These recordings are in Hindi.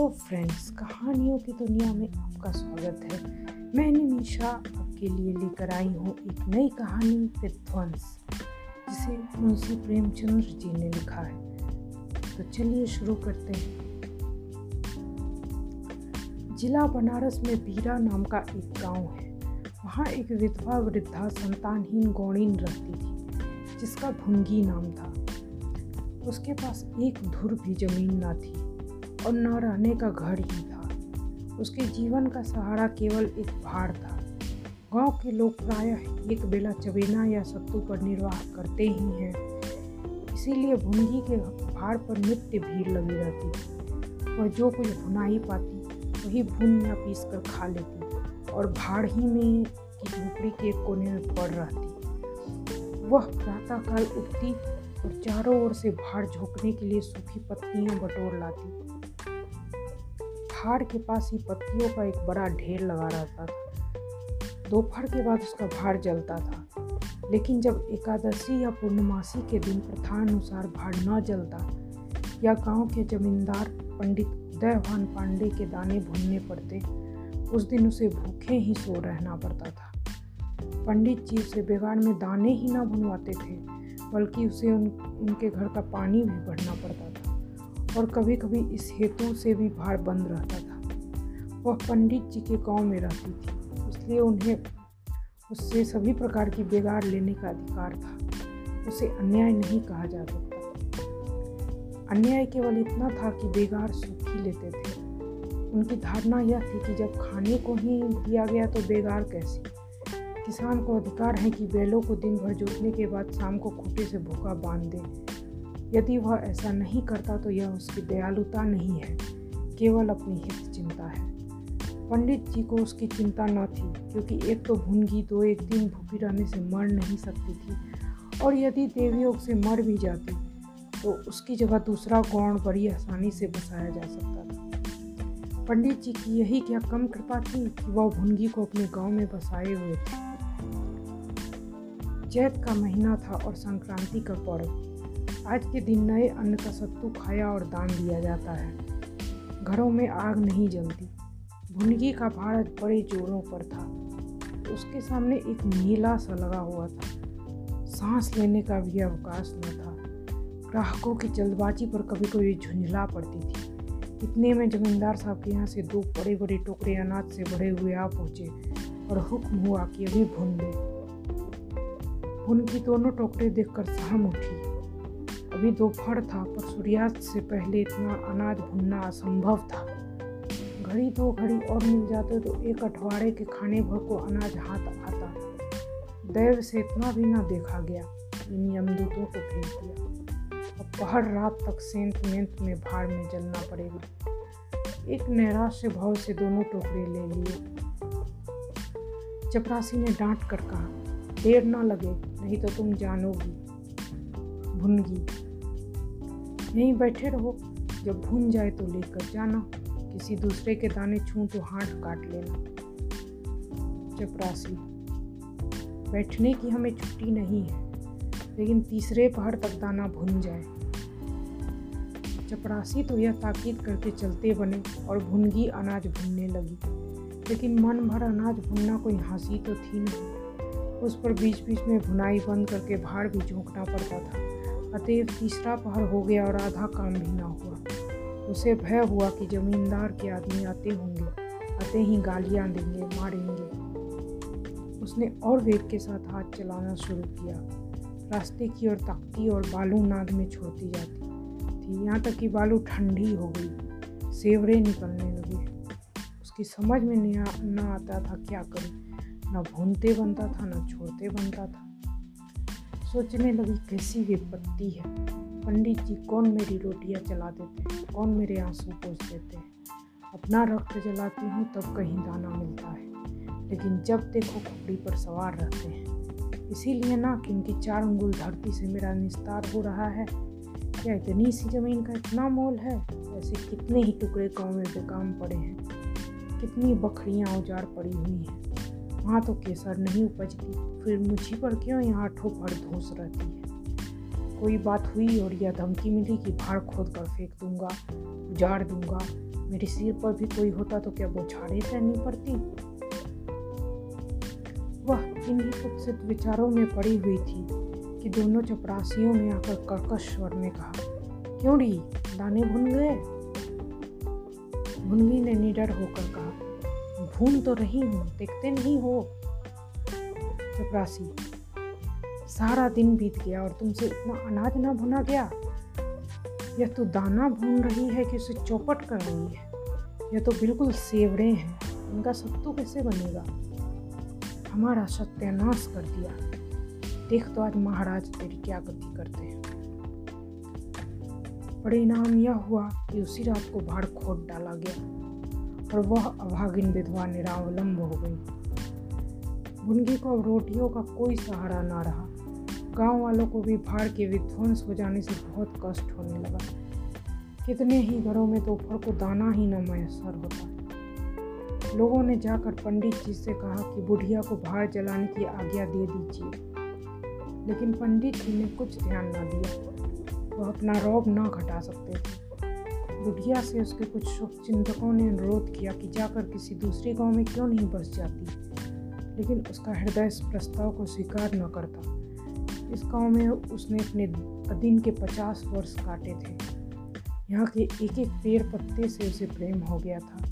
हेलो फ्रेंड्स कहानियों की दुनिया में आपका स्वागत है। मैं निमिषा आपके लिए लेकर आई हूँ एक नई कहानी, विध्वंस, जिसे मुंशी प्रेमचंद्र जी ने लिखा है। तो चलिए शुरू करते हैं। जिला बनारस में बीरा नाम का एक गाँव है। वहाँ एक विधवा वृद्धा संतानहीन गौणीन रहती थी, जिसका भुंगी नाम था। उसके पास एक धुर भी ज़मीन ना थी। और न रहने का घर ही था। उसके जीवन का सहारा केवल एक भार था। गाँव के लोग प्रायः एक बेला चबेना या सत्तू पर निर्वाह करते ही हैं। इसीलिए भुंगी के भार पर नित्य भीड़ लगी रहती। वह जो कुछ भुना ही पाती, वही भुन या पीस कर खा लेती और भाड़ ही में की झोपड़ी के कोने में पड़ रहती। वह प्रातःकाल उठती और चारों ओर से भाड़ झोंकने के लिए सूखी पत्तियाँ बटोर लाती। पहाड़ के पास ही पत्तियों का एक बड़ा ढेर लगा रहता था। दोपहर के बाद उसका भार जलता था। लेकिन जब एकादशी या पूर्णमासी के दिन प्रथानुसार भार न जलता या गाँव के जमींदार पंडित उदयभान पांडे के दाने भूनने पड़ते उस दिन उसे भूखे ही सो रहना पड़ता था। पंडित जी उसे बेगार में दाने ही ना भुनवाते थे बल्कि उसे उन, उनके घर का पानी भी भरना और कभी कभी इस हेतु से भी भार बंद रहता था। वह पंडित जी के गाँव में रहती थी, इसलिए उन्हें उससे सभी प्रकार की बेगार लेने का अधिकार था। उसे अन्याय नहीं कहा जा सकता अन्याय केवल इतना था कि बेगार सुख लेते थे। उनकी धारणा यह थी कि जब खाने को ही दिया गया तो बेगार कैसी? किसान को अधिकार है कि बैलों को दिन भर जोतने के बाद शाम को खूटे से भूखा बाँध दे। यदि वह ऐसा नहीं करता तो यह उसकी दयालुता नहीं है, केवल अपनी हित चिंता है। पंडित जी को उसकी चिंता न थी, क्योंकि एक तो भुनगी दो एक दिन भूखी रहने से मर नहीं सकती थी, और यदि देवयोग से मर भी जाती तो उसकी जगह दूसरा गौण बड़ी आसानी से बसाया जा सकता था। पंडित जी की यही क्या कम कृपा थी कि वह भुनगी को अपने गाँव में बसाए हुए थे? चैत का महीना था और संक्रांति का पर्व। आज के दिन नए अन्न का सत्तू खाया और दान दिया जाता है। घरों में आग नहीं जलती। भुनगी का भारत बड़े जोरों पर था। उसके सामने एक मेला सा लगा हुआ था। सांस लेने का भी अवकाश न था। ग्राहकों की जल्दबाजी पर कभी कभी झुंझला पड़ती थी। इतने में जमींदार साहब के यहाँ से दो बड़े बड़े टोकरे अनाज से भरे हुए आ पहुँचे और हुक्म हुआ कि अभी भुन भुन दोनों टोकरे देखकर सहम उठी। अभी दोपहर था, पर सूर्यास्त से पहले इतना अनाज भुनना असंभव था। घड़ी दो घड़ी और मिल जाते तो एक अठवाड़े के खाने भर को अनाज हाथ आता। दैव से इतना भी ना देखा गया, इन यमदूतों को भेज दिया। अब पहर रात तक सेंत मेंत में भाड़ में जलना पड़ेगा। एक नैराश्य भाव से दोनों टोकरे ले लिए। चपरासी ने डांट कर कहा, देर ना लगे, नहीं तो तुम जानोगी, भुनगी। यहीं बैठे रहो। जब भून जाए तो लेकर जाना। किसी दूसरे के दाने छू तो हाथ काट लेना। चपरासी बैठने की हमें छुट्टी नहीं है, लेकिन तीसरे पहाड़ तक दाना भुन जाए। चपरासी तो यह ताकीद करके चलते बने और भुनगी अनाज भुनने लगी। लेकिन मन भर अनाज भुनना कोई हँसी तो थी नहीं। उस पर बीच बीच में भुनाई बंद करके भाड़ भी झोंकना पड़ता था। अतएव तीसरा पहर हो गया और आधा काम भी ना हुआ। उसे भय हुआ कि जमींदार के आदमी आते होंगे, आते ही गालियाँ देंगे, मारेंगे। उसने और वेग के साथ हाथ चलाना शुरू किया। रास्ते की ओर तकती और बालू नाद में छोड़ती जाती। थी यहाँ तक कि बालू ठंडी हो गई, सेवरे निकलने लगे। उसकी समझ में नहीं न आता था क्या करें। न भूनते बनता था, न छोड़ते बनता था। सोचने लगी, कैसी विपत्ति है? पंडित जी, कौन मेरी रोटियाँ चला देते हैं? कौन मेरे आँसू पोस देते हैं? अपना रक्त जलाती हूँ, तब कहीं दाना मिलता है। लेकिन जब देखो खुपड़ी पर सवार रहते हैं। इसीलिए ना कि उनकी चार अंगुल धरती से मेरा निस्तार हो रहा है। क्या इतनी सी ज़मीन का इतना मोल है? ऐसे कितने ही टुकड़े गाँव में बेकाम पड़े हैं। कितनी बकरियाँ उजाड़ पड़ी हुई हैं। वहाँ तो केसर नहीं उपजती। फिर मुझी पर क्यों यहाँ ठोपड़ धोस रहती है। कोई बात हुई और यह धमकी मिली कि भाड़ खोद कर फेंक दूँगा, उजाड़ दूँगा। मेरे सिर पर भी कोई होता तो क्या बौछारें सहनी पड़ती? वह इन्हीं कुत्सित विचारों में पड़ी हुई थी कि दोनों चपरासियों ने आकर कर्कश स्वर में कहा, क्यों री? दाने भुन गए? भुनगी ने निडर होकर कहा, भून तो रही हूँ, देखते नहीं हो? चपरासी। सारा दिन बीत गया और तुमसे इतना अनाज ना भुना गया। यह तो दाना भून रही है कि उसे चौपट कर रही है। यह तो बिल्कुल सेवड़े हैं। इनका सत्तू कैसे बनेगा? हमारा सत्यानाश कर दिया। देख तो आज महाराज तेरी क्या गति करते हैं। परिणाम यह हुआ कि उसी रात को भाड़ खोद डाला गया और वह अभागिन विधवा निरावलंब हो गई। मुनगी को अब रोटियों का कोई सहारा ना रहा। गाँव वालों को भी भाड़ के विध्वंस हो जाने से बहुत कष्ट होने लगा। कितने ही घरों में दोपहर को दाना ही न मैसर होता। लोगों ने जाकर पंडित जी से कहा कि बुढ़िया को भाड़ जलाने की आज्ञा दे दीजिए। लेकिन पंडित जी ने कुछ ध्यान न दिया। वह अपना रौब न घटा सकते। थे बुढ़िया से उसके कुछ शुभ चिंतकों ने अनुरोध किया कि जाकर किसी दूसरे गाँव में क्यों नहीं बस जाती। लेकिन उसका हृदय इस प्रस्ताव को स्वीकार न करता। इस गाँव में उसने अपने दिन के पचास वर्ष काटे थे। यहाँ के एक एक पेड़ पत्ते से उसे प्रेम हो गया था।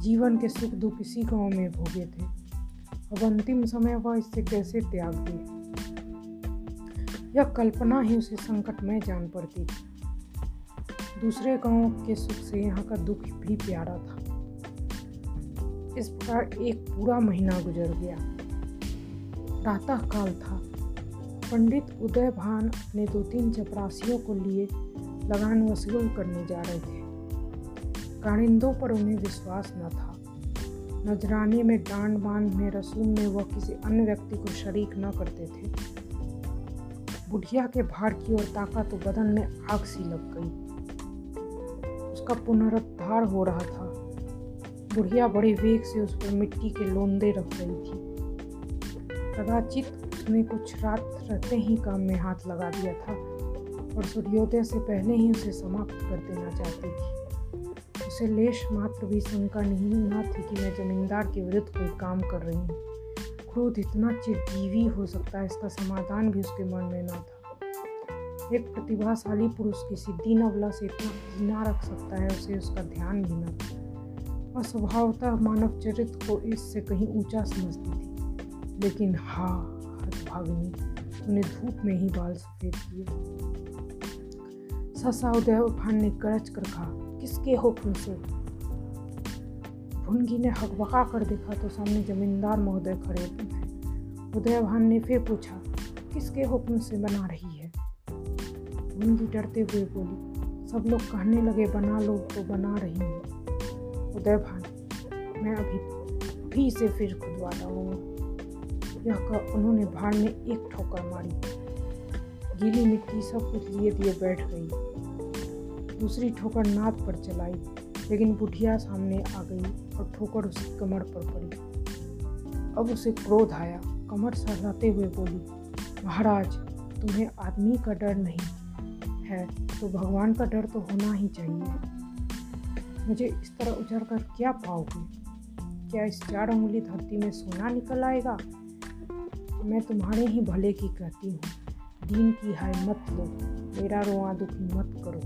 जीवन के सुख दुख इसी गाँव में भोगे थे। अब अंतिम समय वह इससे कैसे त्याग दे? यह कल्पना ही उसे संकट में जान पड़ती। दूसरे गाँव के सुख से यहाँ का दुख भी प्यारा था। इस प्रकार एक पूरा महीना गुजर गया। प्रातः काल था। पंडित उदय भान अपने दो तीन चपरासियों को लिए लगान वसूल करने जा रहे थे। कारिंदों पर उन्हें विश्वास न था। नजराने में डांड बाँध में रसूम में वह किसी अन्य व्यक्ति को शरीक न करते थे। बुढ़िया के भार की ओर ताका तो बदन में आग सी लग गई। उसका पुनरुद्धार हो रहा था। बुढ़िया बड़े वेग से उस पर मिट्टी के लोंदे रख रही थी। कदाचित उसने कुछ रात रहते ही काम में हाथ लगा दिया था और सूर्योदय से पहले ही उसे समाप्त कर देना चाहती थी। उसे लेश मात्र भी शंका नहीं, ना थी कि मैं जमींदार के विरुद्ध कोई काम कर रही हूँ। क्रोध इतना चिरजीवी हो सकता है, इसका समाधान भी उसके मन में ना था। एक प्रतिभाशाली पुरुष किसी दीन अवला से इतना कीना रख सकता है, उसे उसका ध्यान भी ना था। वह स्वभावतः मानव चरित्र को इससे कहीं ऊँचा समझती थी। लेकिन हाँ भागनी उन्हें धूप में ही बाल सफ़ेद किए। ससा उदय भान ने गरज कर कहा, किसके हुक्म से? भुनगी ने हकबका कर देखा तो सामने जमींदार महोदय खड़े हैं उदय भान ने फिर पूछा, किसके हुक्म से बना रही है? भुनगी डरते हुए बोली, सब लोग कहने लगे, बना लो तो बना रही हूँ। उदय भान मैं अभी भी से फिर खुदवा डालूँगा यह कर उन्होंने भाड़ में एक ठोकर मारी। गीली मिट्टी सब कुछ लिए दिए बैठ गई। दूसरी ठोकर नाद पर चलाई, लेकिन बुढ़िया सामने आ गई और ठोकर उसकी कमर पर पड़ी। अब उसे क्रोध आया। कमर सहलाते हुए बोली, महाराज, तुम्हें आदमी का डर नहीं है तो भगवान का डर तो होना ही चाहिए। मुझे इस तरह उजर कर क्या पाओगे? क्या इस चार उंगली धरती में सोना निकल आएगा? मैं तुम्हारे ही भले की कहती हूँ, दीन की हाय मत लो, मेरा रोआ दुखी मत करो,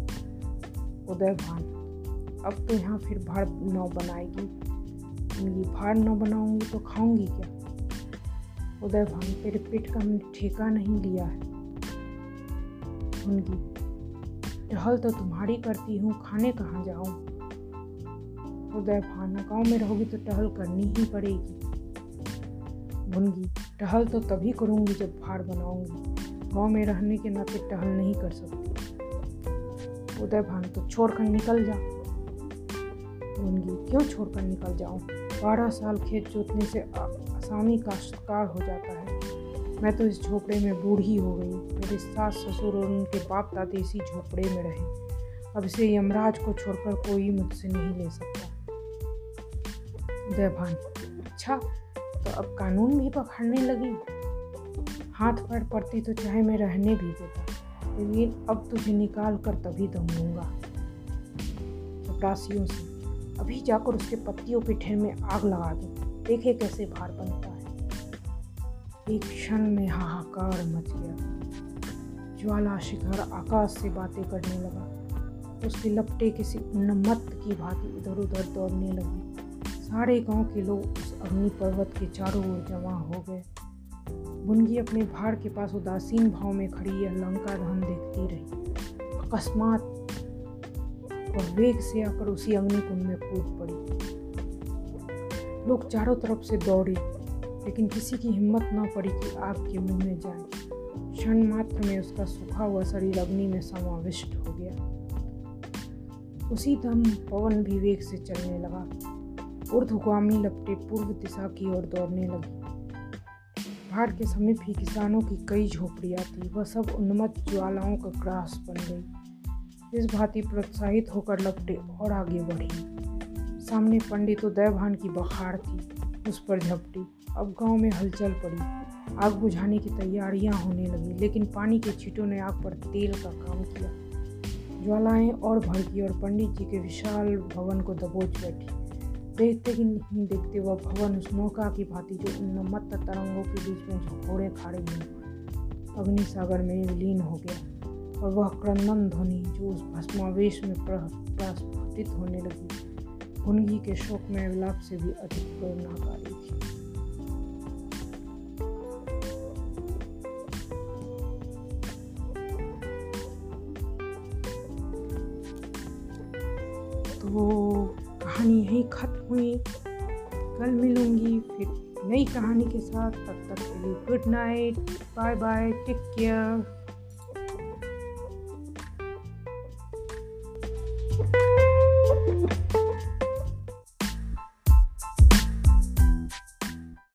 उदय भान। अब तो यहाँ फिर भाड़ नौ बनाएगी मेरी भाड़ नौ बनाऊँगी तो खाऊँगी क्या? उदय भान, तेरे पेट का हमने ठेका नहीं लिया है। उनकी टहल तो तुम्हारी करती हूँ, खाने कहाँ जाऊँ? उदय भान गाँव में रहोगी तो टहल करनी ही पड़ेगी। भुनगी टहल तो तभी करूँगी जब भाड़ बनाऊँगी। गाँव में रहने के नाते टहल नहीं कर सकती। उदय भान तो छोड़ कर निकल जा। भुनगी क्यों छोड़ कर निकल जाऊँ? बारह साल खेत जोतने से आसामी काश्तकार हो जाता है। मैं तो इस झोपड़े में बूढ़ी हो गई मेरे सास ससुर और उनके बाप दादी इसी झोपड़े में रहे। अब इसे यमराज को छोड़कर कोई मुझसे नहीं ले सकता। भान अच्छा तो अब कानून भी पकड़ने लगी। हाथ पैर पड़ती तो चाहे मैं रहने भी देता, लेकिन अब तुझे निकाल कर तभी दम लूँगा चपरासियों से, अभी जाकर उसके पत्तियों के ठेर में आग लगा दो। देखे कैसे भार बनता है। एक क्षण में हाहाकार मच गया। ज्वाला शिखर आकाश से बातें करने लगा। उसके लपटे किसी उन्मत्त की भांति इधर उधर दौड़ने लगी। सारे गाँव के लोग उस अग्नि पर्वत के चारों ओर जमा हो गए। बुनगी अपने भार के पास उदासीन भाव में खड़ी यह लंका धन देखती रही। अकस्मात और वेग से आकर उसी अग्निकुंड में कूद पड़ी। लोग चारों तरफ़ से दौड़े, लेकिन किसी की हिम्मत न पड़ी कि आग के मुँह में जाए। क्षण मात्र में उसका सूखा हुआ शरीर अग्नि में समाविष्ट हो गया। उसी दम पवन भी वेग से चलने लगा। ऊर्धगामी लपटे पूर्व दिशा की ओर दौड़ने लगी। पहाड़ के समीप ही किसानों की कई झोपड़ियाँ थी। वह सब उन्मत्त ज्वालाओं का ग्रास बन गई। इस भांति प्रोत्साहित होकर लपटे और आगे बढ़ी। सामने पंडितों उदयभान की बखार थी। उस पर झपटी। अब गाँव में हलचल पड़ी। आग बुझाने की तैयारियाँ होने लगी, लेकिन पानी के छीटों ने आग पर तेल का काम किया। ज्वालाएँ और भड़की और पंडित जी के विशाल भवन को दबोच बैठी। देखते ही नहीं देखते वह भवन उस नौका की भांति जो उन्मत्त तरंगों के बीच में झोड़े खाड़े में अग्नि सागर में विलीन हो गया और वह क्रंदन ध्वनि जो उस भस्मावेश में प्रस्फुटित होने लगी उन्हीं के शोक में विलाप से भी अधिक प्रेरणाकारी थी तो कहानी यहीं खत्म हुई। कल मिलूँगी फिर नई कहानी के साथ। तब तक के लिए good night bye bye take care